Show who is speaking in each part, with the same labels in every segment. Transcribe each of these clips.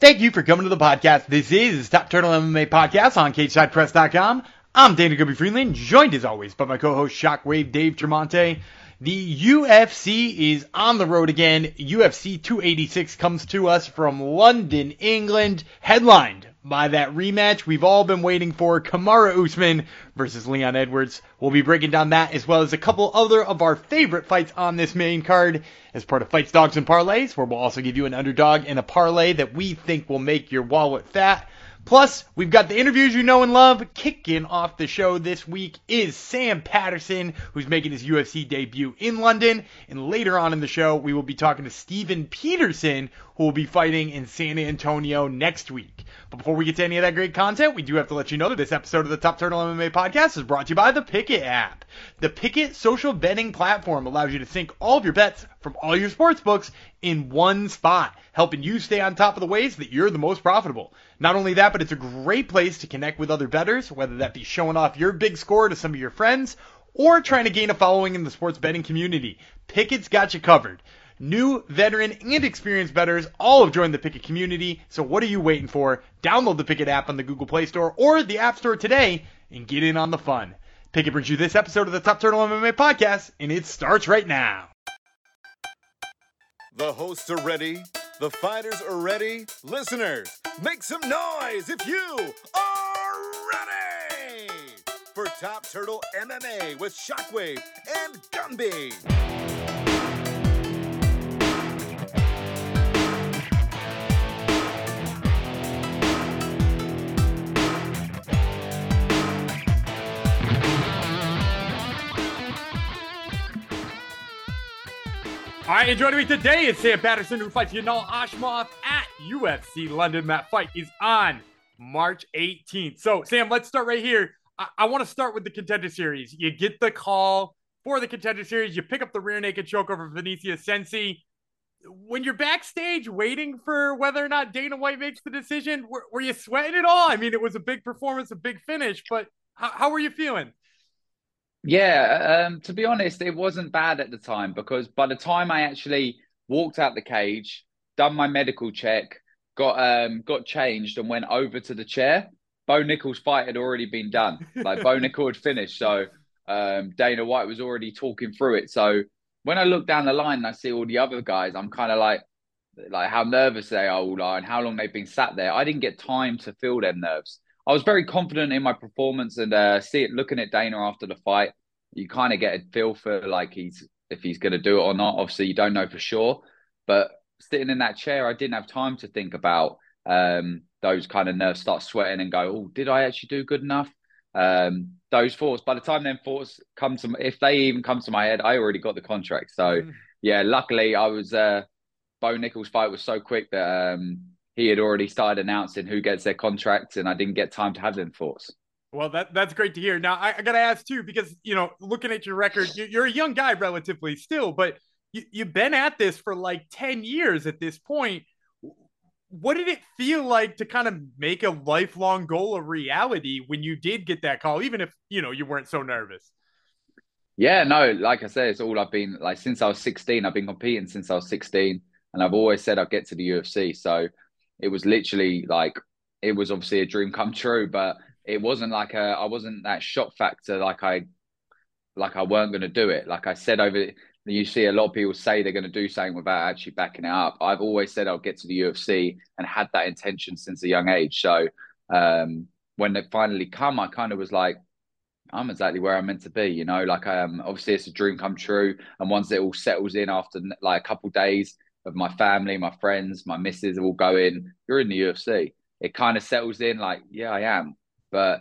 Speaker 1: Thank you for coming to the podcast. This is Top Turtle MMA Podcast on CageSidePress.com. I'm Dana Gobi Freeland, joined as always by my co-host Shockwave Dave Tremonte. The UFC is on the road again. UFC 286 comes to us from London, England, headlined by that rematch we've all been waiting for, Kamaru Usman versus Leon Edwards. We'll be breaking down that as well as a couple other of our favorite fights on this main card as part of Fights, Dogs, and Parlays, where we'll also give you an underdog and a parlay that we think will make your wallet fat. Plus, we've got the interviews you know and love. Kicking off the show this week is Sam Patterson, who's making his UFC debut in London. And later on in the show, we will be talking to Steven Peterson, who will be fighting in San Antonio next week. But before we get to any of that great content, we do have to let you know that this episode of the Top Turtle MMA podcast is brought to you by the Pikkit app. The Pikkit social betting platform allows you to sync all of your bets from all your sports books in one spot, helping you stay on top of the ways that you're the most profitable. Not only that, but it's a great place to connect with other bettors, whether that be showing off your big score to some of your friends or trying to gain a following in the sports betting community. Pikkit's got you covered. New, veteran, and experienced bettors all have joined the Pikkit community, so what are you waiting for? Download the Pikkit app on the Google Play Store or the App Store today and get in on the fun. Pikkit brings you this episode of the Top Turtle MMA podcast, and it starts right now.
Speaker 2: The hosts are ready. The fighters are ready. Listeners, make some noise if you are ready for Top Turtle MMA with Shockwave and Gumby.
Speaker 1: All right, and joining me today is Sam Patterson, who fights Yanal Ashmoff at UFC London. That fight is on March 18th. So, Sam, let's start right here. I, I want to start with the contender series. You get the call for the contender series. You pick up the rear naked choke over Venetia Sensi. When you're backstage waiting for whether or not Dana White makes the decision, were, were you sweating at all? I mean, it was a big performance, a big finish, but how, how were you feeling?
Speaker 3: Yeah, um, to be honest, it wasn't bad at the time because by the time I actually walked out the cage, done my medical check, got um, got changed, and went over to the chair, Bo Nickal's fight had already been done. Like Bo Nickal had finished, so um, Dana White was already talking through it. So when I look down the line and I see all the other guys, I'm kind of like, like how nervous they all are and how long they've been sat there. I didn't get time to feel their nerves. I was very confident in my performance and uh, see it looking at Dana after the fight. You kind of get a feel for like he's if he's going to do it or not. Obviously, you don't know for sure, but sitting in that chair, I didn't have time to think about um, those kind of nerves. Start sweating and go, "Oh, did I actually do good enough?" Um, those thoughts. By the time them thoughts come to, if they even come to my head, I already got the contract. So mm. yeah, luckily I was. Uh, Bo Nickal's fight was so quick that um, he had already started announcing who gets their contracts, and I didn't get time to have them thoughts.
Speaker 1: Well, that that's great to hear. Now, I, I got to ask too, because you know, looking at your record, you're, you're a young guy relatively still, but you, you've been at this for like ten years at this point. What did it feel like to kind of make a lifelong goal a reality when you did get that call, even if you know you weren't so nervous?
Speaker 3: Yeah, no, like I said, it's all I've been like since I was 16. I've been competing since I was 16, and I've always said I'd get to the UFC. So it was literally like it was obviously a dream come true, but it wasn't like a I wasn't that shock factor like I like I weren't going to do it. Like I said over you see a lot of people say they're going to do something without actually backing it up. I've always said I'll get to the UFC and had that intention since a young age. So um, when it finally come, I kind of was like, I'm exactly where I'm meant to be. You know, like I um, obviously it's a dream come true. And once it all settles in after like a couple days, of my family, my friends, my missus all go in, you're in the UFC. It kind of settles in like, yeah, I am. But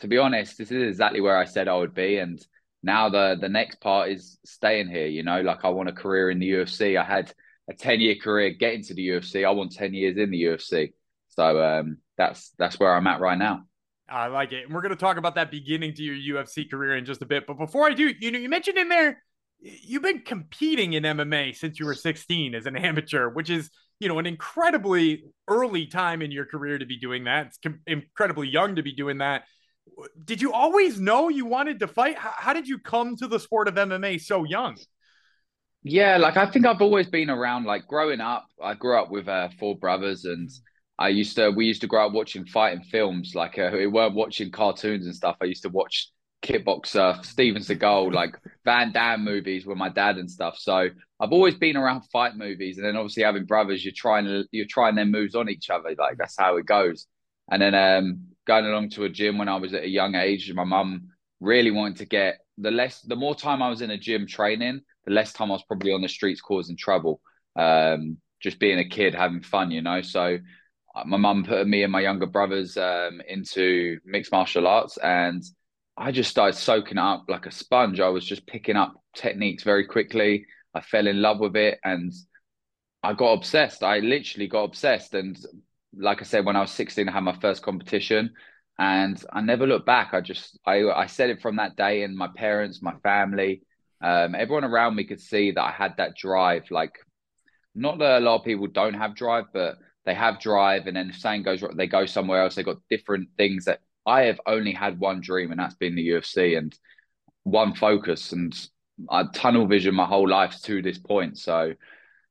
Speaker 3: to be honest, this is exactly where I said I would be. And now the the next part is staying here, you know, like I want a career in the UFC. I had a 10 year career getting to the UFC. I want 10 years in the UFC. So um, that's that's where I'm at right now.
Speaker 1: I like it. And we're going to talk about that beginning to your UFC career in just a bit. But before I do, you know, you mentioned in there you've been competing in MMA since you were 16 as an amateur, which is, you know, an incredibly early time in your career to be doing that. It's com- incredibly young to be doing that. Did you always know you wanted to fight? How, how did you come to the sport of MMA so young?
Speaker 3: Yeah, like I think I've always been around. Like growing up, I grew up with uh, four brothers, and I used to we used to grow up watching fighting films. Like uh, we weren't watching cartoons and stuff. I used to watch kickboxer, Steven Seagal, like Van Damme movies with my dad and stuff. So I've always been around fight movies, and then obviously having brothers, you're trying to you're trying their moves on each other. Like that's how it goes. And then um, going along to a gym when I was at a young age, my mum really wanted to get the less the more time I was in a gym training, the less time I was probably on the streets causing trouble. Um, just being a kid, having fun, you know. So uh, my mum put me and my younger brothers um, into mixed martial arts, and I just started soaking up like a sponge. I was just picking up techniques very quickly. I fell in love with it, and I got obsessed. I literally got obsessed, and like I said, when I was 16, I had my first competition, and I never looked back. I just I I said it from that day, and my parents, my family, um, everyone around me could see that I had that drive. Like, not that a lot of people don't have drive, but they have drive, and then if something goes wrong, they go somewhere else. They got different things that I have only had one dream, and that's been the UFC and one focus, and I tunnel vision my whole life to this point. So,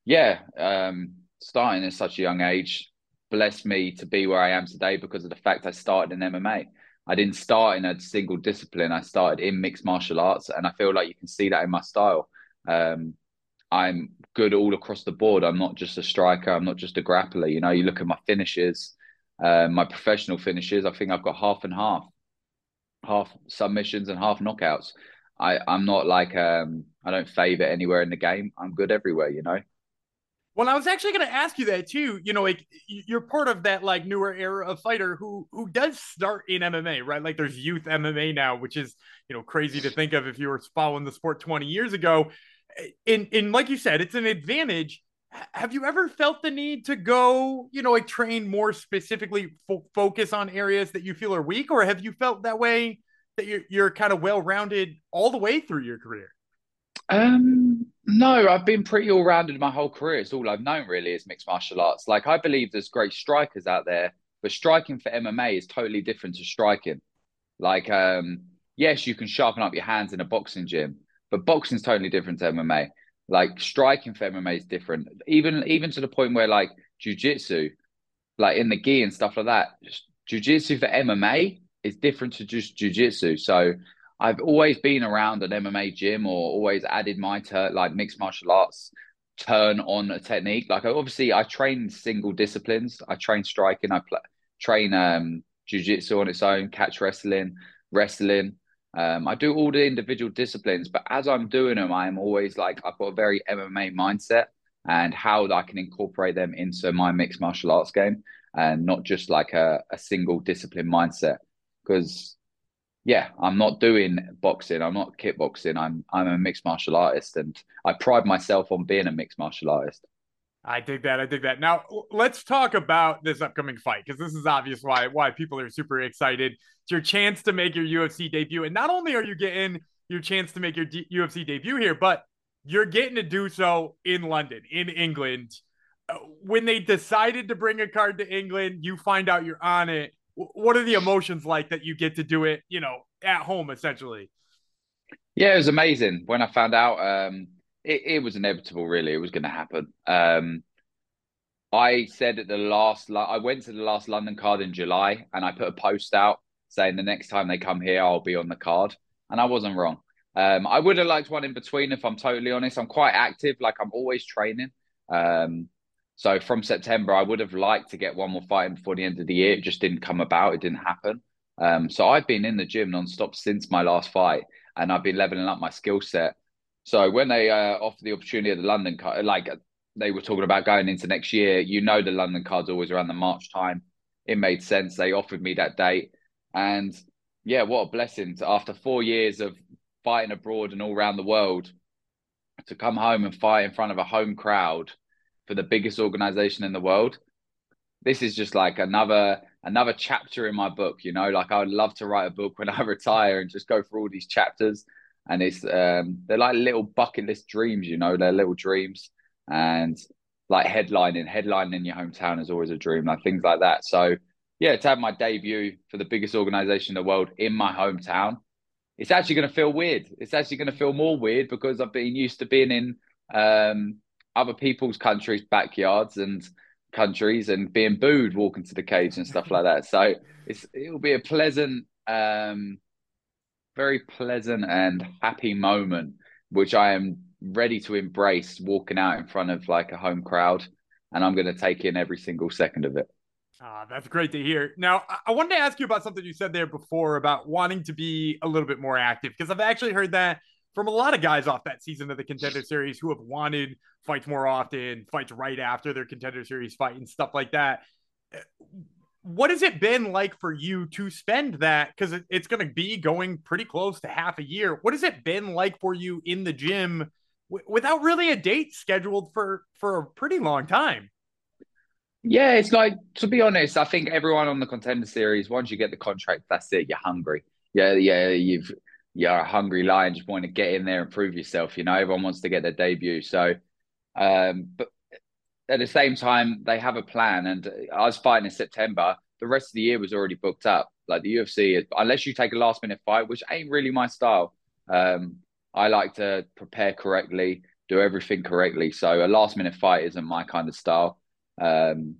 Speaker 3: yeah, um, starting at such a young age blessed me to be where I am today because of the fact I started in MMA. I didn't start in a single discipline. I started in mixed martial arts, and I feel like you can see that in my style. Um, I'm good all across the board. I'm not just a striker. I'm not just a grappler. You know, you look at my finishes, uh, my professional finishes. I think I've got half and half, half submissions and half knockouts. I I'm not like um I don't favor anywhere in the game. I'm good everywhere. You know.
Speaker 1: Well, I was actually going to ask you that too. You know, like you're part of that like newer era of fighter who who does start in MMA, right? Like there's youth MMA now, which is you know crazy to think of if you were following the sport 20 years ago. In in like you said, it's an advantage. Have you ever felt the need to go, you know, like train more specifically, fo- focus on areas that you feel are weak, or have you felt that way that you're you're kind of well rounded all the way through your career?
Speaker 3: Um, no, I've been pretty all rounded my whole career. It's all I've known really is mixed martial arts. Like I believe there's great strikers out there, but striking for MMA is totally different to striking. Like, um, yes, you can sharpen up your hands in a boxing gym, but boxing's totally different to MMA. Like striking for MMA is different. Even even to the point where like jujitsu, like in the gi and stuff like that, jujitsu for MMA is different to just jujitsu. So I've always been around an MMA gym or always added my turn, like mixed martial arts turn on a technique. Like obviously, I train single disciplines. I train striking. I play, train um, jiu-jitsu on its own, catch wrestling, wrestling. Um, I do all the individual disciplines, but as I'm doing them, I'm always like I've got a very MMA mindset and how I can incorporate them into my mixed martial arts game, and not just like a, a single discipline mindset. Because yeah, I'm not doing boxing. I'm not kickboxing. I'm I'm a mixed martial artist, and I pride myself on being a mixed martial artist.
Speaker 1: I dig that. I dig that. Now let's talk about this upcoming fight because this is obvious why why people are super excited. It's your chance to make your UFC debut, and not only are you getting your chance to make your D- UFC debut here, but you're getting to do so in London, in England. Uh, when they decided to bring a card to England, you find out you're on it what are the emotions like that you get to do it, you know, at home essentially?
Speaker 3: Yeah, it was amazing when I found out. Um, it, it was inevitable, really. It was going to happen. Um, I said at the last, I went to the last London card in July, and I put a post out saying the next time they come here, I'll be on the card, and I wasn't wrong. Um, I would have liked one in between, if I'm totally honest. I'm quite active, like I'm always training. Um, so from September, I would have liked to get one more fight before the end of the year. It just didn't come about. It didn't happen. Um, so I've been in the gym nonstop since my last fight, and I've been leveling up my skill set. So when they uh, offered the opportunity of the London card, like they were talking about going into next year, you know the London card's always around the March time. It made sense. They offered me that date, and yeah, what a blessing! To, after four years of fighting abroad and all around the world, to come home and fight in front of a home crowd for the biggest organization in the world this is just like another another chapter in my book you know like i would love to write a book when i retire and just go through all these chapters and it's um they're like little bucket list dreams you know they're little dreams. And like headlining headlining in your hometown is always a dream like things like that. So yeah to have my debut for the biggest organization in the world in my hometown it's actually going to feel weird. It's actually going to feel more weird because i've been used to being in um other people's countries' backyards and countries and being booed walking to the cage and stuff like that. So it's it'll be a pleasant, um, very pleasant and happy moment, which I am ready to embrace walking out in front of like a home crowd, and I'm going to take in every single second of it.
Speaker 1: Ah, that's great to hear. Now, I wanted to ask you about something you said there before about wanting to be a little bit more active because I've actually heard that from a lot of guys off that season of the contender series who have wanted fights more often, fights right after their contender series fight and stuff like that. What has it been like for you to spend that? Because it's going to be going pretty close to half a year. What has it been like for you in the gym w- without really a date scheduled for for a pretty long time?
Speaker 3: Yeah, it's like to be honest, I think everyone on the contender series, once you get the contract, that's it. You're hungry. Yeah, yeah, you've you're a hungry lion, just want to get in there and prove yourself. You know, everyone wants to get their debut. So, um, but at the same time, they have a plan. And I was fighting in September. The rest of the year was already booked up. Like the UFC, unless you take a last minute fight, which ain't really my style. Um, I like to prepare correctly, do everything correctly. So a last minute fight isn't my kind of style. Um,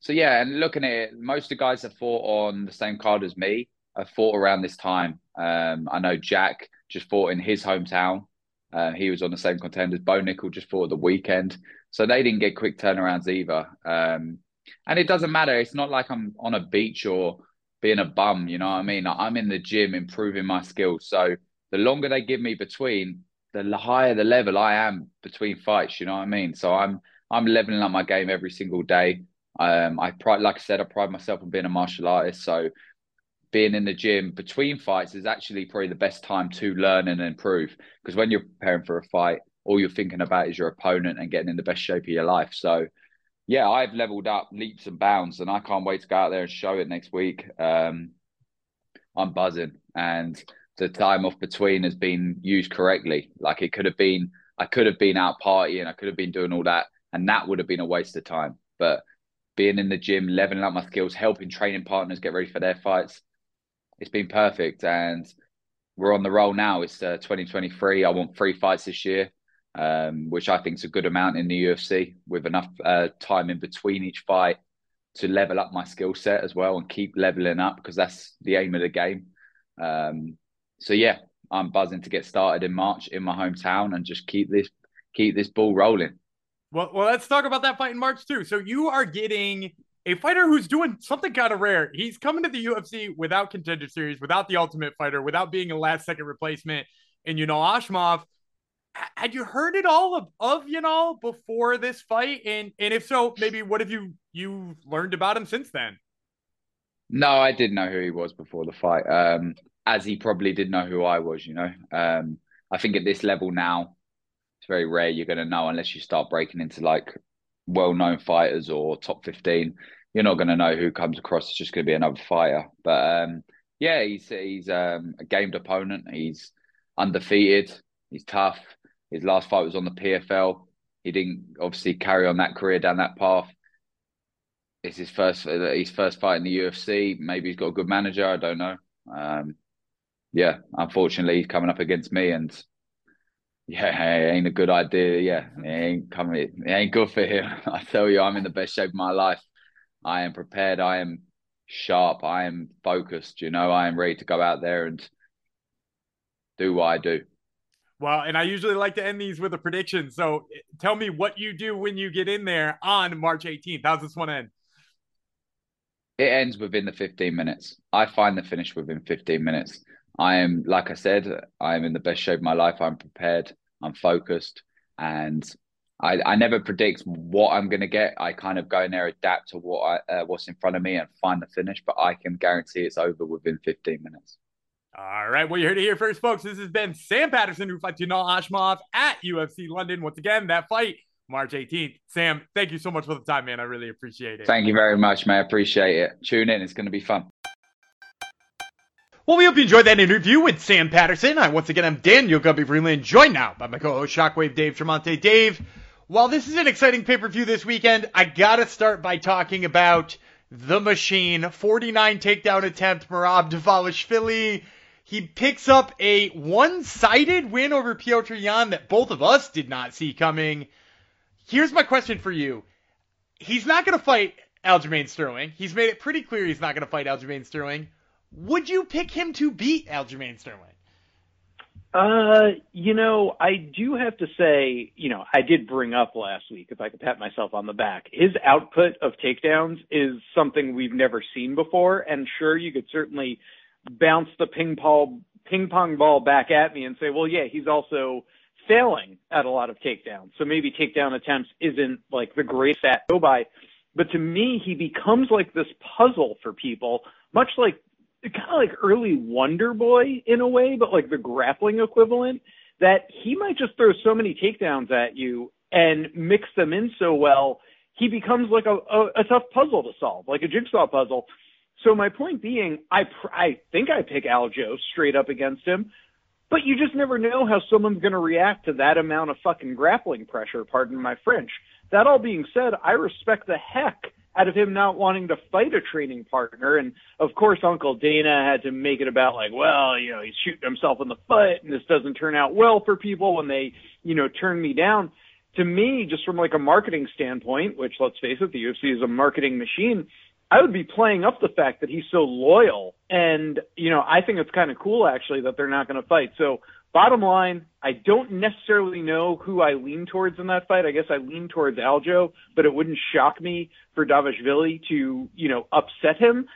Speaker 3: so yeah, and looking at it, most of the guys that fought on the same card as me have fought around this time. Um, I know Jack just fought in his hometown. Uh, he was on the same contenders. Bo Nickal just fought the weekend, so they didn't get quick turnarounds either. Um, and it doesn't matter. It's not like I'm on a beach or being a bum. You know what I mean? I'm in the gym improving my skills. So the longer they give me between, the higher the level I am between fights. You know what I mean? So I'm I'm leveling up my game every single day. Um, I pride, like I said, I pride myself on being a martial artist. So being in the gym between fights is actually probably the best time to learn and improve. Because when you're preparing for a fight, all you're thinking about is your opponent and getting in the best shape of your life. So, yeah, I've leveled up leaps and bounds, and I can't wait to go out there and show it next week. Um, I'm buzzing, and the time off between has been used correctly. Like it could have been, I could have been out partying, I could have been doing all that, and that would have been a waste of time. But being in the gym, leveling up my skills, helping training partners get ready for their fights, it's been perfect, and we're on the roll now. It's uh, 2023. I want three fights this year, um, which I think is a good amount in the UFC with enough uh, time in between each fight to level up my skill set as well and keep leveling up because that's the aim of the game. Um, so yeah, I'm buzzing to get started in March in my hometown and just keep this keep this ball rolling.
Speaker 1: Well, well, let's talk about that fight in March too. So you are getting a fighter who's doing something kind of rare. He's coming to the UFC without contender series, without the Ultimate Fighter, without being a last second replacement. And you know, Ashmov, had you heard it all of, of know before this fight? And and if so, maybe what have you you learned about him since then?
Speaker 3: No, I didn't know who he was before the fight. Um, as he probably didn't know who I was. You know, um, I think at this level now, it's very rare you're going to know unless you start breaking into like well-known fighters or top 15 you're not going to know who comes across. It's just going to be another fighter. But um, yeah, he's he's um, a gamed opponent. He's undefeated. He's tough. His last fight was on the PFL. He didn't obviously carry on that career down that path. It's his first his first fight in the UFC. Maybe he's got a good manager. I don't know. Um, yeah, unfortunately, he's coming up against me, and yeah, it ain't a good idea. Yeah, it ain't coming. It ain't good for him. I tell you, I'm in the best shape of my life. I am prepared. I am sharp. I am focused. You know, I am ready to go out there and do what I do.
Speaker 1: Well, and I usually like to end these with a prediction. So tell me what you do when you get in there on March 18th. How's this one end?
Speaker 3: It ends within the 15 minutes. I find the finish within 15 minutes. I am, like I said, I am in the best shape of my life. I'm prepared. I'm focused. And I, I never predict what I'm going to get. I kind of go in there, adapt to what I, uh, what's in front of me, and find the finish. But I can guarantee it's over within 15 minutes.
Speaker 1: All right, well, you heard it here first, folks. This has been Sam Patterson who fights Yanal Ashmov at UFC London. Once again, that fight March 18th. Sam, thank you so much for the time, man. I really appreciate it.
Speaker 3: Thank you very much, man. I appreciate it. Tune in. It's going to be fun.
Speaker 1: Well, we hope you enjoyed that interview with Sam Patterson. I once again am Daniel Gumby Freeland, joined now by my co-host Shockwave Dave Tremonte. Dave, while this is an exciting pay per view this weekend, I gotta start by talking about the machine. 49 takedown attempt, Marab Merab Dvalishvili. He picks up a one sided win over Petr Yan that both of us did not see coming. Here's my question for you. he's not going to fight Aljamain Sterling. He's made it pretty clear he's not going to fight Aljamain Sterling. Would you pick him to beat Aljamain Sterling?
Speaker 4: Uh, you know, I do have to say, you know, I did bring up last week, if I could pat myself on the back, his output of takedowns is something we've never seen before. And sure, you could certainly bounce the ping pong, ping pong ball back at me and say, well, yeah, he's also failing at a lot of takedowns. So maybe takedown attempts isn't like the greatest at go by. But to me, he becomes like this puzzle for people, much like kind of like early Wonder Boy in a way, but like the grappling equivalent, that he might just throw so many takedowns at you and mix them in so well, he becomes like a, a, a tough puzzle to solve, like a jigsaw puzzle. So my point being, I I think I pick Aljo straight up against him, but you just never know how someone's going to react to that amount of fucking grappling pressure. Pardon my French. That all being said, I respect the heck out of him not wanting to fight a training partner. And of course, Uncle Dana had to make it about like, well, you know, he's shooting himself in the foot and this doesn't turn out well for people when they, you know, turn me down. To me, just from like a marketing standpoint, which let's face it, the UFC is a marketing machine. I would be playing up the fact that he's so loyal. And, you know, I think it's kind of cool actually that they're not going to fight. So Bottom line, I don't necessarily know who I lean towards in that fight. I guess I lean towards Aljo, but it wouldn't shock me for Dvalishvili to, you know, upset him.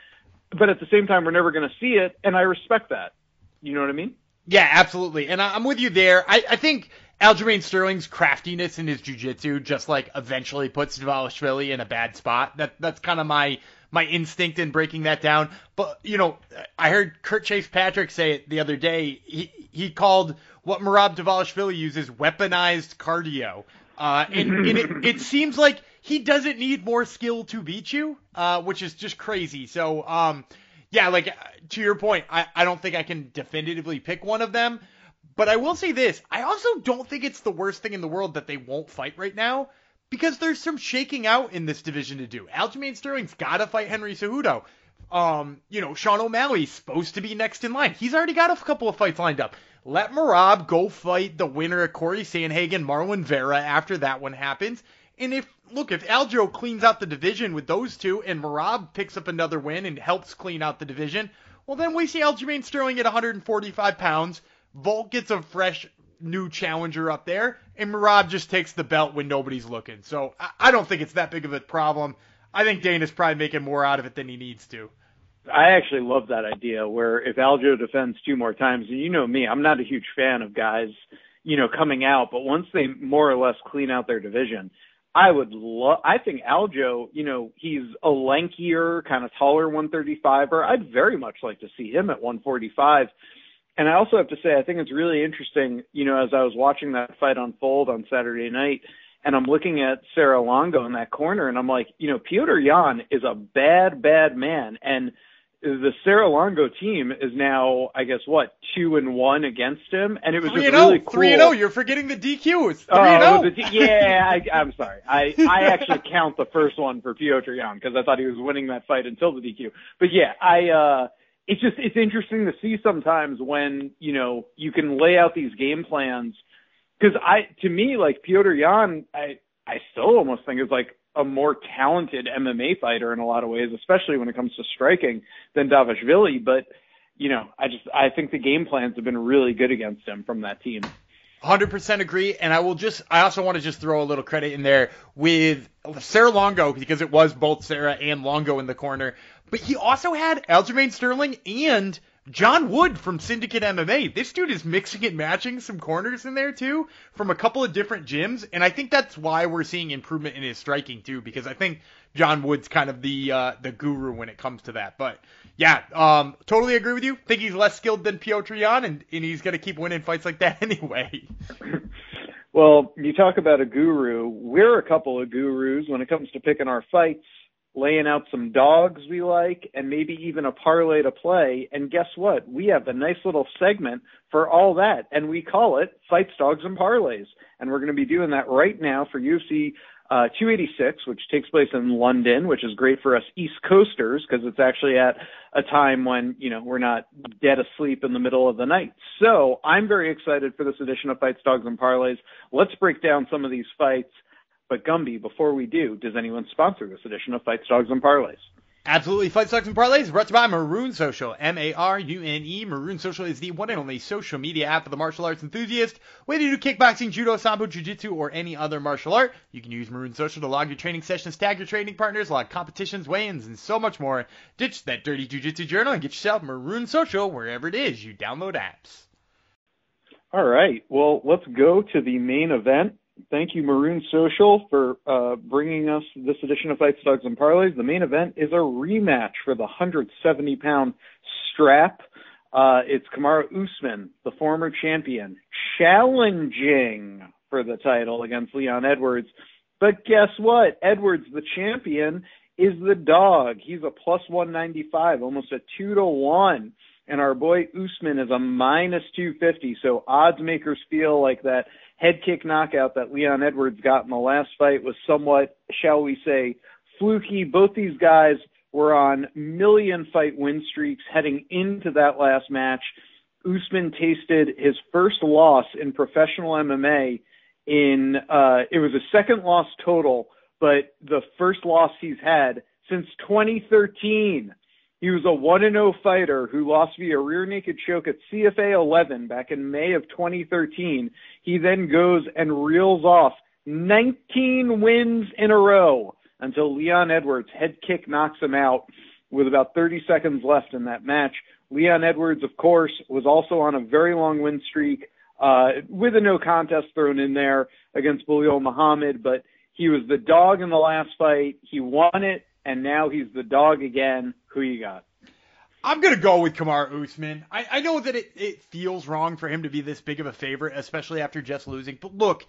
Speaker 4: But at the same time, we're never going to see it, and I respect that. You know what I mean?
Speaker 1: Yeah, absolutely. And I'm with you there. I, I think Aljamain Sterling's craftiness in his jiu-jitsu just like eventually puts Dvalishvili in a bad spot. That that's kind of my my instinct in breaking that down. But you know, I heard Kurt Chase Patrick say it the other day. He he called what Merab Dvalishvili uses weaponized cardio. Uh, and, and it, it seems like he doesn't need more skill to beat you, uh, which is just crazy. So, um, yeah, like to your point, I, I don't think I can definitively pick one of them. But I will say this: I also don't think it's the worst thing in the world that they won't fight right now because there's some shaking out in this division to do. Aljamain Sterling's got to fight Henry Cejudo. Um, you know, Sean O'Malley's supposed to be next in line. He's already got a couple of fights lined up. Let Merab go fight the winner of Corey Sandhagen, Marlon Vera after that one happens. And if look, if Aljo cleans out the division with those two, and Merab picks up another win and helps clean out the division, well then we see Aljamain Sterling at 145 pounds. Volk gets a fresh new challenger up there, and Merab just takes the belt when nobody's looking. So I, I don't think it's that big of a problem. I think Dana's probably making more out of it than he needs to.
Speaker 4: I actually love that idea where if Aljo defends two more times, and you know me, I'm not a huge fan of guys, you know, coming out, but once they more or less clean out their division, I would love, I think Aljo, you know, he's a lankier, kind of taller 135er. I'd very much like to see him at 145 and I also have to say, I think it's really interesting, you know, as I was watching that fight unfold on Saturday night, and I'm looking at Serra Longo in that corner, and I'm like, you know, Petr Yan is a bad, bad man, and the Serra Longo team is now, I guess, what two and one against him, and it was just really cool.
Speaker 1: Three and zero. You're forgetting the DQ. It's three and zero.
Speaker 4: Oh, yeah, I, I'm sorry. I I actually count the first one for Petr Yan because I thought he was winning that fight until the DQ. But yeah, I. uh it's just it's interesting to see sometimes when you know you can lay out these game plans because I to me like Petr Yan I I still almost think is like a more talented MMA fighter in a lot of ways, especially when it comes to striking than Dvalishvili. But you know, I just I think the game plans have been really good against him from that team.
Speaker 1: 100% agree. And I will just, I also want to just throw a little credit in there with Serra Longo because it was both Serra and Longo in the corner. But he also had Aljamain Sterling and John Wood from Syndicate MMA. This dude is mixing and matching some corners in there too from a couple of different gyms, and I think that's why we're seeing improvement in his striking too, because I think John Wood's kind of the uh, the guru when it comes to that. But yeah, um, totally agree with you. Think he's less skilled than Petr Yan, and, and he's gonna keep winning fights like that anyway.
Speaker 4: well, you talk about a guru. We're a couple of gurus when it comes to picking our fights laying out some dogs we like, and maybe even a parlay to play. And guess what? We have a nice little segment for all that, and we call it Fights, Dogs, and Parlays. And we're going to be doing that right now for UFC uh, 286, which takes place in London, which is great for us East Coasters because it's actually at a time when, you know, we're not dead asleep in the middle of the night. So I'm very excited for this edition of Fights, Dogs, and Parlays. Let's break down some of these fights. But Gumby, before we do, does anyone sponsor this edition of Fights, Dogs, and Parlays?
Speaker 1: Absolutely. Fights Dogs and Parlays brought to you by Marune Social. M-A-R-U-N-E. Marune Social is the one and only social media app for the martial arts enthusiast. Whether you do kickboxing, judo, sambo, jiu-jitsu, or any other martial art, you can use Marune Social to log your training sessions, tag your training partners, log competitions, weigh-ins, and so much more. Ditch that dirty jiu-jitsu journal and get yourself Maroon Social wherever it is you download apps.
Speaker 4: All right. Well, let's go to the main event thank you, Marune Social, for uh, bringing us this edition of Fights, Dogs, and Parlays. The main event is a rematch for the 170 pound strap. Uh, it's Kamaru Usman, the former champion, challenging for the title against Leon Edwards. But guess what? Edwards, the champion, is the dog. He's a plus 195, almost a two to one. And our boy Usman is a minus 250. So odds makers feel like that head kick knockout that Leon Edwards got in the last fight was somewhat, shall we say, fluky. Both these guys were on million fight win streaks heading into that last match. Usman tasted his first loss in professional MMA in uh it was a second loss total, but the first loss he's had since 2013. He was a 1 0 fighter who lost via rear naked choke at CFA 11 back in May of 2013. He then goes and reels off 19 wins in a row until Leon Edwards head kick knocks him out with about 30 seconds left in that match. Leon Edwards, of course, was also on a very long win streak uh, with a no contest thrown in there against Belal Muhammad, but he was the dog in the last fight. He won it and now he's the dog again. Who you got?
Speaker 1: I'm gonna go with Kamaru Usman. I, I know that it, it feels wrong for him to be this big of a favorite, especially after just losing. But look,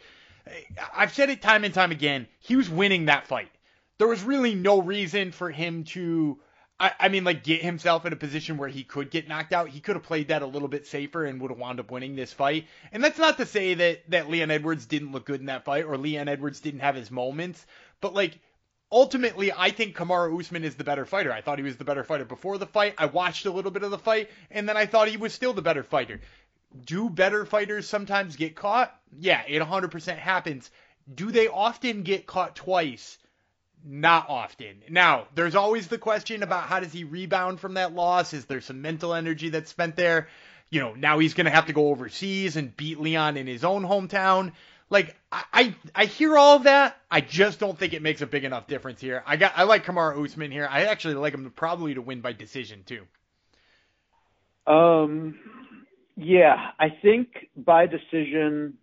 Speaker 1: I've said it time and time again. He was winning that fight. There was really no reason for him to. I, I mean, like get himself in a position where he could get knocked out. He could have played that a little bit safer and would have wound up winning this fight. And that's not to say that that Leon Edwards didn't look good in that fight or Leon Edwards didn't have his moments. But like ultimately, I think Kamaru Usman is the better fighter. I thought he was the better fighter before the fight. I watched a little bit of the fight, and then I thought he was still the better fighter. Do better fighters sometimes get caught? Yeah, it 100% happens. Do they often get caught twice? Not often. Now, there's always the question about how does he rebound from that loss? Is there some mental energy that's spent there? You know, now he's going to have to go overseas and beat Leon in his own hometown. Like I, I hear all of that. I just don't think it makes a big enough difference here. I got I like Kamaru Usman here. I actually like him probably to win by decision too.
Speaker 4: Um, yeah, I think by decision,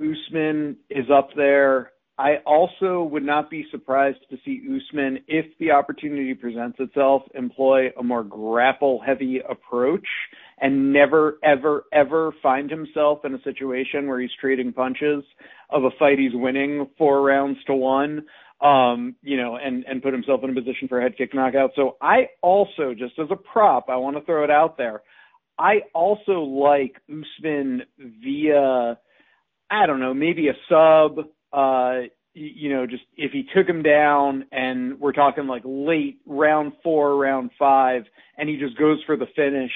Speaker 4: Usman is up there. I also would not be surprised to see Usman, if the opportunity presents itself, employ a more grapple heavy approach and never, ever, ever find himself in a situation where he's trading punches of a fight he's winning four rounds to one, um, you know, and, and put himself in a position for a head kick knockout. So I also, just as a prop, I want to throw it out there. I also like Usman via, I don't know, maybe a sub, uh, you know, just if he took him down and we're talking like late round four, round five, and he just goes for the finish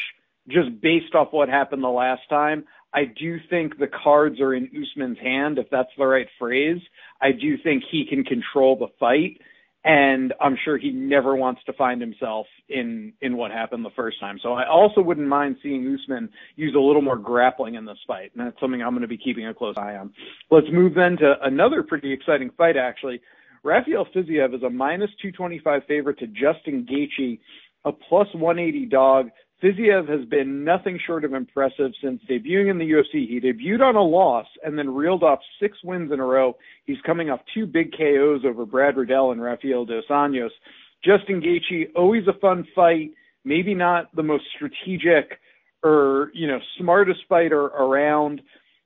Speaker 4: just based off what happened the last time, I do think the cards are in Usman's hand, if that's the right phrase. I do think he can control the fight, and I'm sure he never wants to find himself in in what happened the first time. So I also wouldn't mind seeing Usman use a little more grappling in this fight, and that's something I'm going to be keeping a close eye on. Let's move then to another pretty exciting fight, actually. Rafael Fiziev is a minus 225 favorite to Justin Gaethje, a plus 180 dog. Fiziev has been nothing short of impressive since debuting in the UFC. He debuted on a loss and then reeled off six wins in a row. He's coming off two big KOs over Brad Riddell and Rafael Dos Anjos. Justin Gaethje, always a fun fight, maybe not the most strategic or, you know, smartest fighter around.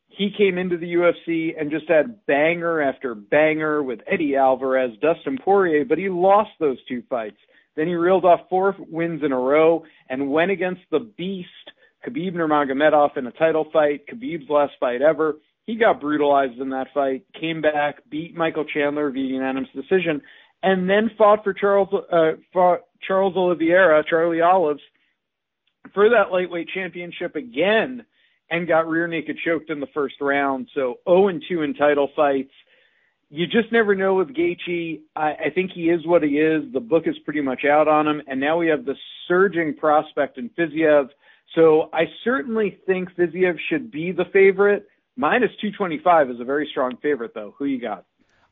Speaker 4: He came into the UFC and just had banger after banger with Eddie Alvarez, Dustin Poirier, but he lost those two fights. Then he reeled off four wins in a row and went against the beast, Khabib Nurmagomedov, in a title fight, Khabib's last fight ever. He got brutalized in that fight, came back, beat Michael Chandler via unanimous decision, and then fought for Charles uh, fought Charles Oliveira, Charlie Olives, for that lightweight championship again, and got rear naked choked in the first round. So 0 and 2 in title fights you just never know with Gaethje. I, I think he is what he is. The book is pretty much out on him, and now we have the surging prospect in Fiziev. So I certainly think Fiziev should be the favorite. Minus 225 is a very strong favorite, though. Who you got?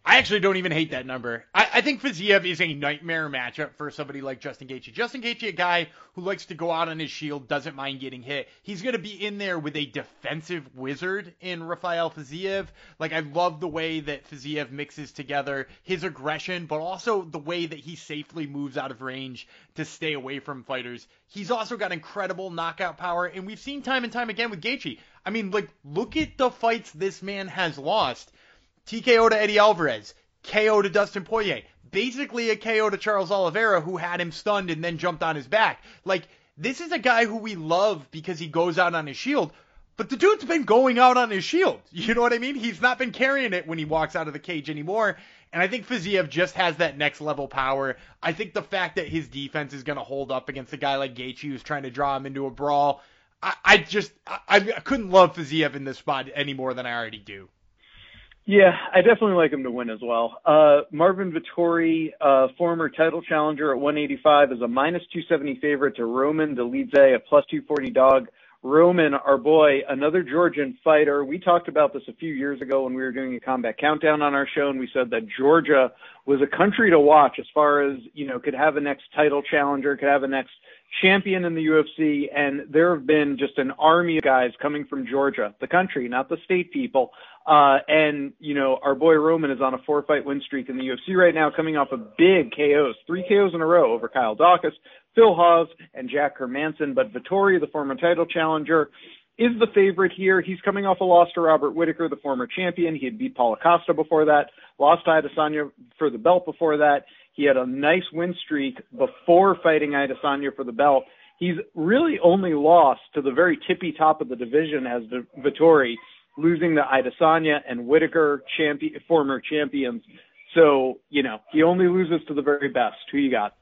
Speaker 1: I actually don't even hate that number. I, I think Fiziev is a nightmare matchup for somebody like Justin Gaethje. Justin Gaethje, a guy who likes to go out on his shield, doesn't mind getting hit. He's going to be in there with a defensive wizard in Rafael Fiziev. Like, I love the way that Fiziev mixes together his aggression, but also the way that he safely moves out of range to stay away from fighters. He's also got incredible knockout power, and we've seen time and time again with Gaethje. I mean, like, look at the fights this man has lost TKO to Eddie Alvarez, KO to Dustin Poirier, basically a KO to Charles Oliveira who had him stunned and then jumped on his back. Like, this is a guy who we love because he goes out on his shield, but the dude's been going out on his shield. You know what I mean? He's not been carrying it when he walks out of the cage anymore. And I think Fiziev just has that next level power. I think the fact that his defense is going to hold up against a guy like Gaethje who's trying to draw him into a brawl, I, I just I, I couldn't love Fiziev in this spot any more than I already do.
Speaker 4: Yeah, I definitely like him to win as well. Uh, Marvin Vettori, uh, former title challenger at 185, is a minus 270 favorite to Roman Dolidze, a plus 240 dog. Roman, our boy, another Georgian fighter. We talked about this a few years ago when we were doing a combat countdown on our show, and we said that Georgia was a country to watch as far as, you know, could have a next title challenger, could have a next champion in the UFC, and there have been just an army of guys coming from Georgia, the country, not the state people, uh, and, you know, our boy Roman is on a four fight win streak in the UFC right now, coming off of big KOs, three KOs in a row over Kyle Daukaus, Phil Hawes, and Jack Hermansson. But Vettori, the former title challenger, is the favorite here. He's coming off a loss to Robert Whitaker, the former champion. He had beat Paulo Costa before that, lost to Adesanya for the belt before that. He had a nice win streak before fighting Adesanya for the belt. He's really only lost to the very tippy top of the division as Vettori, losing to Adesanya and Whitaker, champion, former champions. So, you know, he only loses to the very best. Who you got?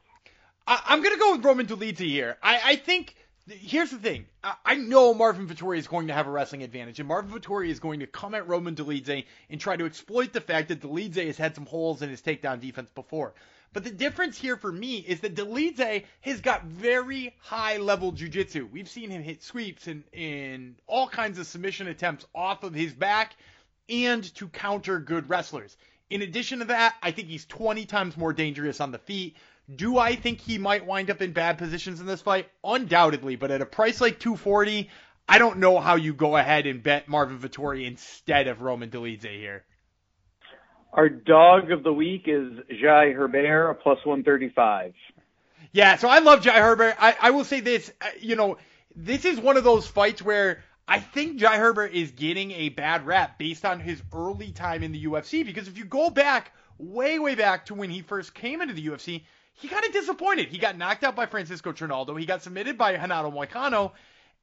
Speaker 1: I, am going to go with Roman Dolidze here. I, I think here's the thing. I, I know Marvin Vettori is going to have a wrestling advantage, and Marvin Vettori is going to come at Roman Dolidze and try to exploit the fact that Dolidze has had some holes in his takedown defense before. But the difference here for me is that Dolidze has got very high level jiu-jitsu. We've seen him hit sweeps and, and all kinds of submission attempts off of his back and to counter good wrestlers. In addition to that, I think he's 20 times more dangerous on the feet. Do I think he might wind up in bad positions in this fight? Undoubtedly, but at a price like 240, I don't know how you go ahead and bet Marvin Vettori instead of Roman Dolidze here.
Speaker 4: Our dog of the week is Jai Herbert, a plus 135.
Speaker 1: Yeah, so I love Jai Herbert. I, I will say this, uh, you know, this is one of those fights where I think Jai Herbert is getting a bad rap based on his early time in the UFC because if you go back way, way back to when he first came into the UFC, he kind of disappointed. He got knocked out by Francisco Trinaldo. He got submitted by Renato Moicano.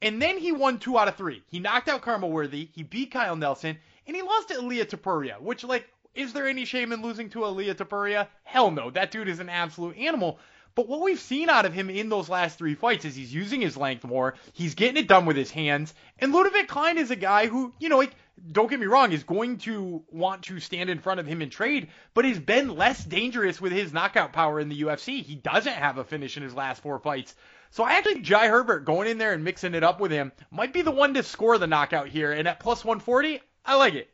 Speaker 1: And then he won two out of three. He knocked out Khama Worthy. He beat Kyle Nelson. And he lost to Ilia Topuria, which, like, is there any shame in losing to Ilia Topuria? Hell no. That dude is an absolute animal. But what we've seen out of him in those last three fights is he's using his length more. He's getting it done with his hands. And Ludovic Klein is a guy who, you know, like, don't get me wrong, is going to want to stand in front of him and trade, but has been less dangerous with his knockout power in the UFC. He doesn't have a finish in his last four fights. So I actually Jai Herbert going in there and mixing it up with him might be the one to score the knockout here. And at plus 140, I like it.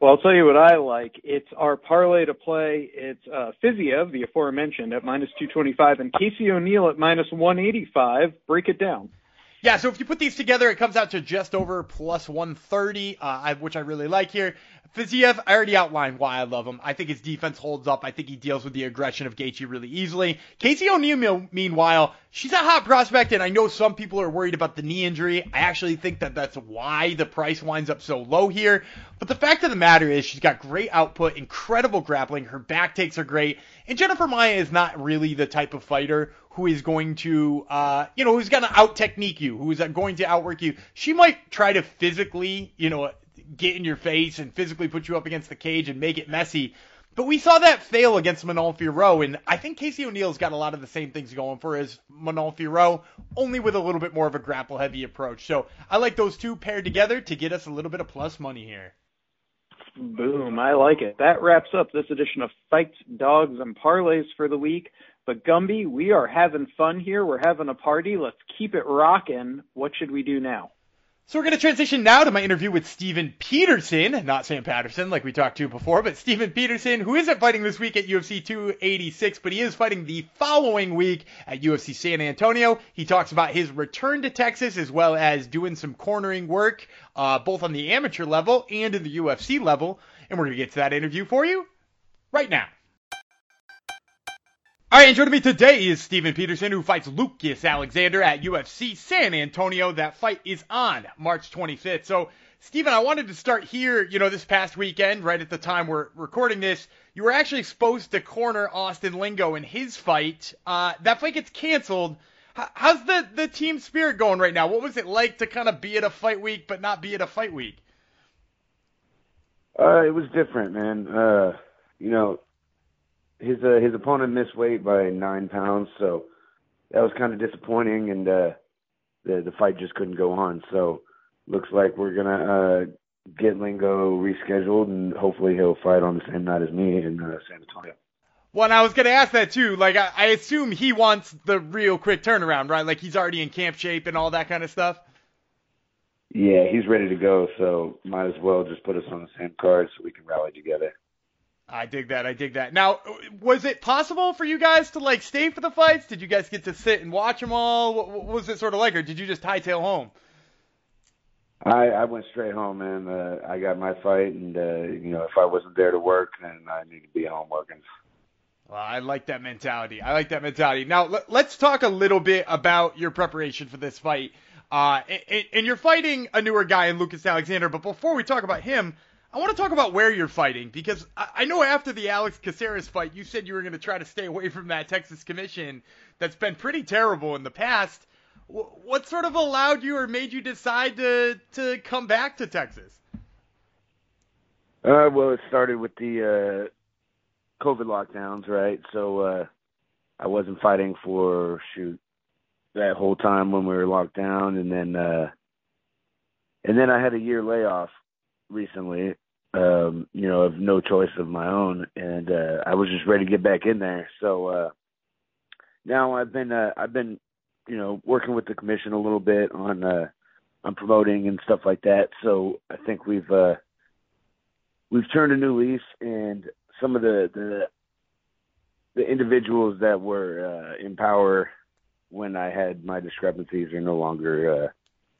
Speaker 4: Well, I'll tell you what I like. It's our parlay to play. It's uh, Fiziev, the aforementioned, at minus 225, and Casey O'Neill at minus 185. Break it down.
Speaker 1: Yeah, so if you put these together, it comes out to just over plus 130, uh, which I really like here. Fiziev, I already outlined why I love him. I think his defense holds up. I think he deals with the aggression of Gaethje really easily. Casey O'Neill, meanwhile, she's a hot prospect, and I know some people are worried about the knee injury. I actually think that that's why the price winds up so low here. But the fact of the matter is, she's got great output, incredible grappling. Her back takes are great, and Jennifer Maia is not really the type of fighter who is going to, uh, you know, who's going to out technique you, who's going to outwork you. She might try to physically, you know, get in your face and physically put you up against the cage and make it messy. But we saw that fail against Manon Fiorot, and I think Casey O'Neill's got a lot of the same things going for as Manon Fiorot, only with a little bit more of a grapple-heavy approach. So I like those two paired together to get us a little bit of plus money here.
Speaker 4: Boom. I like it. That wraps up this edition of Fights, Dogs, and Parlays for the week. But Gumby, we are having fun here. We're having a party. Let's keep it rocking. What should we do now?
Speaker 1: So we're going to transition now to my interview with Steven Peterson, not Sam Patterson like we talked to before, but Steven Peterson, who isn't fighting this week at UFC 286, but he is fighting the following week at UFC San Antonio. He talks about his return to Texas as well as doing some cornering work, uh, both on the amateur level and in the UFC level. And we're going to get to that interview for you right now. All right, and joining me today is Steven Peterson, who fights Lucas Alexander at UFC San Antonio. That fight is on March 25th. So, Steven, I wanted to start here. You know, this past weekend, right at the time we're recording this, you were actually supposed to corner Austin Lingo in his fight. Uh, that fight gets canceled. How's the, the team spirit going right now? What was it like to kind of be at a fight week but not be at a fight week?
Speaker 5: Uh, it was different, man. Uh, you know, his uh, his opponent missed weight by nine pounds, so that was kind of disappointing, and uh, the the fight just couldn't go on. So looks like we're gonna uh, get Lingo rescheduled, and hopefully he'll fight on the same night as me in uh, San Antonio.
Speaker 1: Well, and I was gonna ask that too. Like, I, I assume he wants the real quick turnaround, right? Like he's already in camp shape and all that kind of stuff.
Speaker 5: Yeah, he's ready to go, so might as well just put us on the same card so we can rally together.
Speaker 1: I dig that. I dig that. Now, was it possible for you guys to like stay for the fights? Did you guys get to sit and watch them all? What, was it sort of like, or did you just hightail home?
Speaker 5: I I went straight home, man. Uh, I got my fight, and uh, you know, if I wasn't there to work, then I need to be home working.
Speaker 1: Well, I like that mentality. I like that mentality. Now, let, us talk a little bit about your preparation for this fight. Uh, and, and you're fighting a newer guy in Lucas Alexander, but before we talk about him, I want to talk about where you're fighting because I, I know after the Alex Caceres fight, you said you were going to try to stay away from that Texas commission that's been pretty terrible in the past. W- what sort of allowed you or made you decide to to come back to Texas?
Speaker 5: Uh, well, it started with the uh, COVID lockdowns, right? So uh, I wasn't fighting for shoot that whole time when we were locked down, and then uh, and then I had a year layoff recently, um, you know, of no choice of my own, and uh, I was just ready to get back in there. So uh, now I've been uh, I've been, you know, working with the commission a little bit on uh, on promoting and stuff like that. So I think we've uh, we've turned a new leaf, and some of the the the individuals that were uh, in power when I had my discrepancies are no longer uh,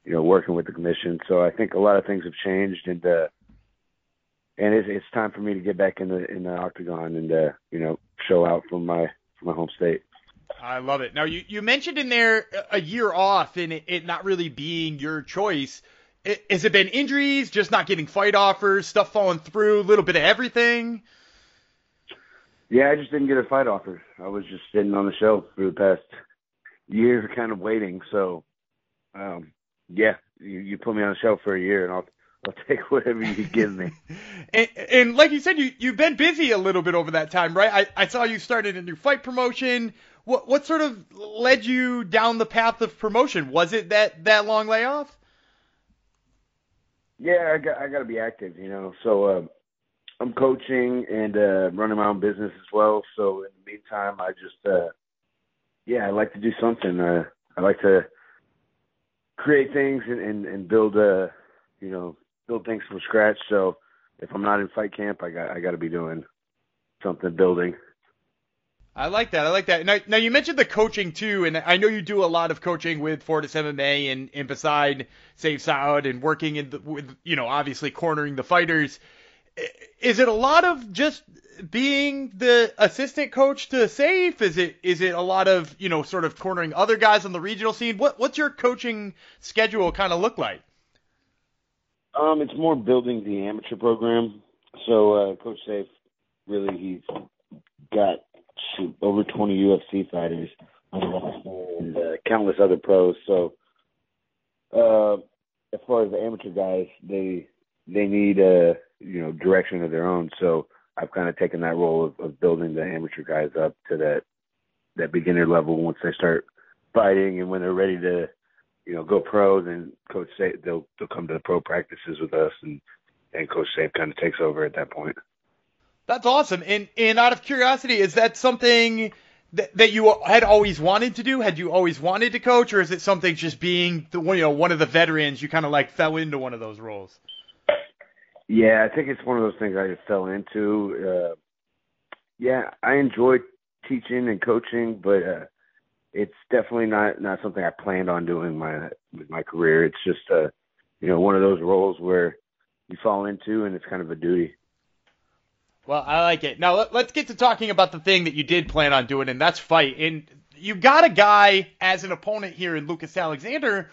Speaker 5: you know working with the commission. So I think a lot of things have changed, and uh, and it's, it's time for me to get back in the in the octagon and uh, you know show out from my from my home state.
Speaker 1: I love it. Now you you mentioned in there a year off and it, it not really being your choice. It, has it been injuries, just not getting fight offers, stuff falling through, a little bit of everything?
Speaker 5: Yeah, I just didn't get a fight offer. I was just sitting on the shelf for the past year, kind of waiting. So, um, yeah, you, you put me on the shelf for a year, and I'll I'll take whatever you give me.
Speaker 1: and, and, like you said, you you've been busy a little bit over that time, right? I, I saw you started a new fight promotion. What what sort of led you down the path of promotion? Was it that that long layoff?
Speaker 5: Yeah, I got I got to be active, you know. So uh, I'm coaching and uh, running my own business as well. So in the meantime, I just uh, yeah, I like to do something. Uh, I like to create things and and, and build uh you know build things from scratch. So if I'm not in fight camp, I got I got to be doing something building.
Speaker 1: I like that. I like that. Now, now you mentioned the coaching too, and I know you do a lot of coaching with Fortis MMA and, and beside Sayif Saud and working in the, with you know obviously cornering the fighters. Is it a lot of just being the assistant coach to Sayif? Is it is it a lot of you know sort of cornering other guys on the regional scene? What what's your coaching schedule kind of look like?
Speaker 5: Um, it's more building the amateur program. So uh, Coach Sayif, really, he's got shoot, over 20 UFC fighters and uh, countless other pros. So uh, as far as the amateur guys, they they need a uh, you know direction of their own. So I've kind of taken that role of, of building the amateur guys up to that that beginner level once they start fighting and when they're ready to you know, go pro, then coach say they'll they'll come to the pro practices with us and and Coach Sayif kind of takes over at that point.
Speaker 1: That's awesome. And and out of curiosity, is that something that, that you had always wanted to do? Had you always wanted to coach, or is it something just being the you know one of the veterans you kind of like fell into one of those roles?
Speaker 5: Yeah, I think it's one of those things I just fell into. Uh, yeah, I enjoy teaching and coaching, but uh, it's definitely not not something I planned on doing my with my career. It's just uh, you know one of those roles where you fall into, and it's kind of a duty.
Speaker 1: Well, I like it. Now let, us get to talking about the thing that you did plan on doing, and that's fight. And you got a guy as an opponent here in Lucas Alexander,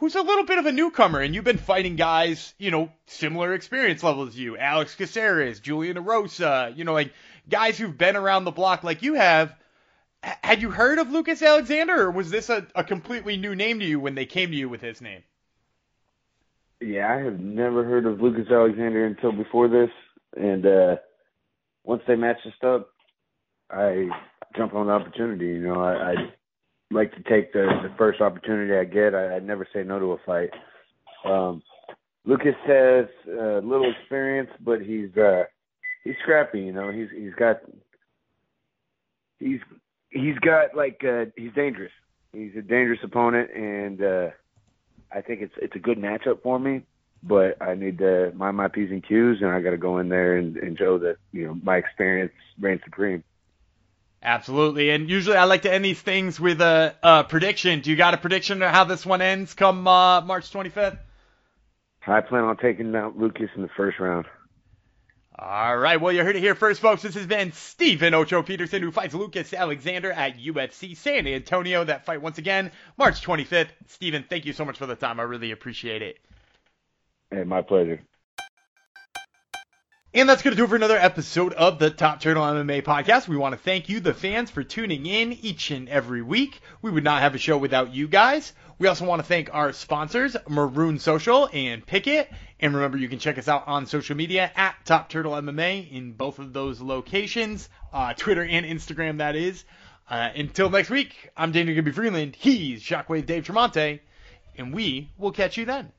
Speaker 1: who's a little bit of a newcomer, and you've been fighting guys, you know, similar experience levels as you, Alex Caceres, Julian Erosa, you know, like guys who've been around the block like you have. H- had you heard of Lucas Alexander, or was this a, a completely new name to you when they came to you with his name?
Speaker 5: Yeah, I have never heard of Lucas Alexander until before this, and uh once they matched us up, I jumped on the opportunity. You know, I, I like to take the the first opportunity I get. I, I never say no to a fight. Um, Lucas has uh, little experience, but he's uh, he's scrappy. You know, he's he's got he's he's got like uh, he's dangerous. He's a dangerous opponent, and uh, I think it's it's a good matchup for me but I need to mind my P's and Q's, and I got to go in there and, and show that you know my experience reigns supreme.
Speaker 1: Absolutely, and usually I like to end these things with a, a prediction. Do you got a prediction of how this one ends come uh, March 25th?
Speaker 5: I plan on taking out Lucas in the first round.
Speaker 1: All right, well, you heard it here first, folks. This has been Steven Ocho Peterson, who fights Lucas Alexander at UFC San Antonio. That fight, once again, March 25th. Steven, thank you so much for the time. I really appreciate it.
Speaker 5: Hey, my pleasure.
Speaker 1: And that's going to do it for another episode of the Top Turtle MMA podcast. We want to thank you, the fans, for tuning in each and every week. We would not have a show without you guys. We also want to thank our sponsors, Marune Social and Pikkit. And remember, you can check us out on social media at Top Turtle MMA in both of those locations, uh, Twitter and Instagram, that is. Uh, until next week, I'm Daniel Gibby Freeland. He's Shockwave Dave Tremonte, and we will catch you then.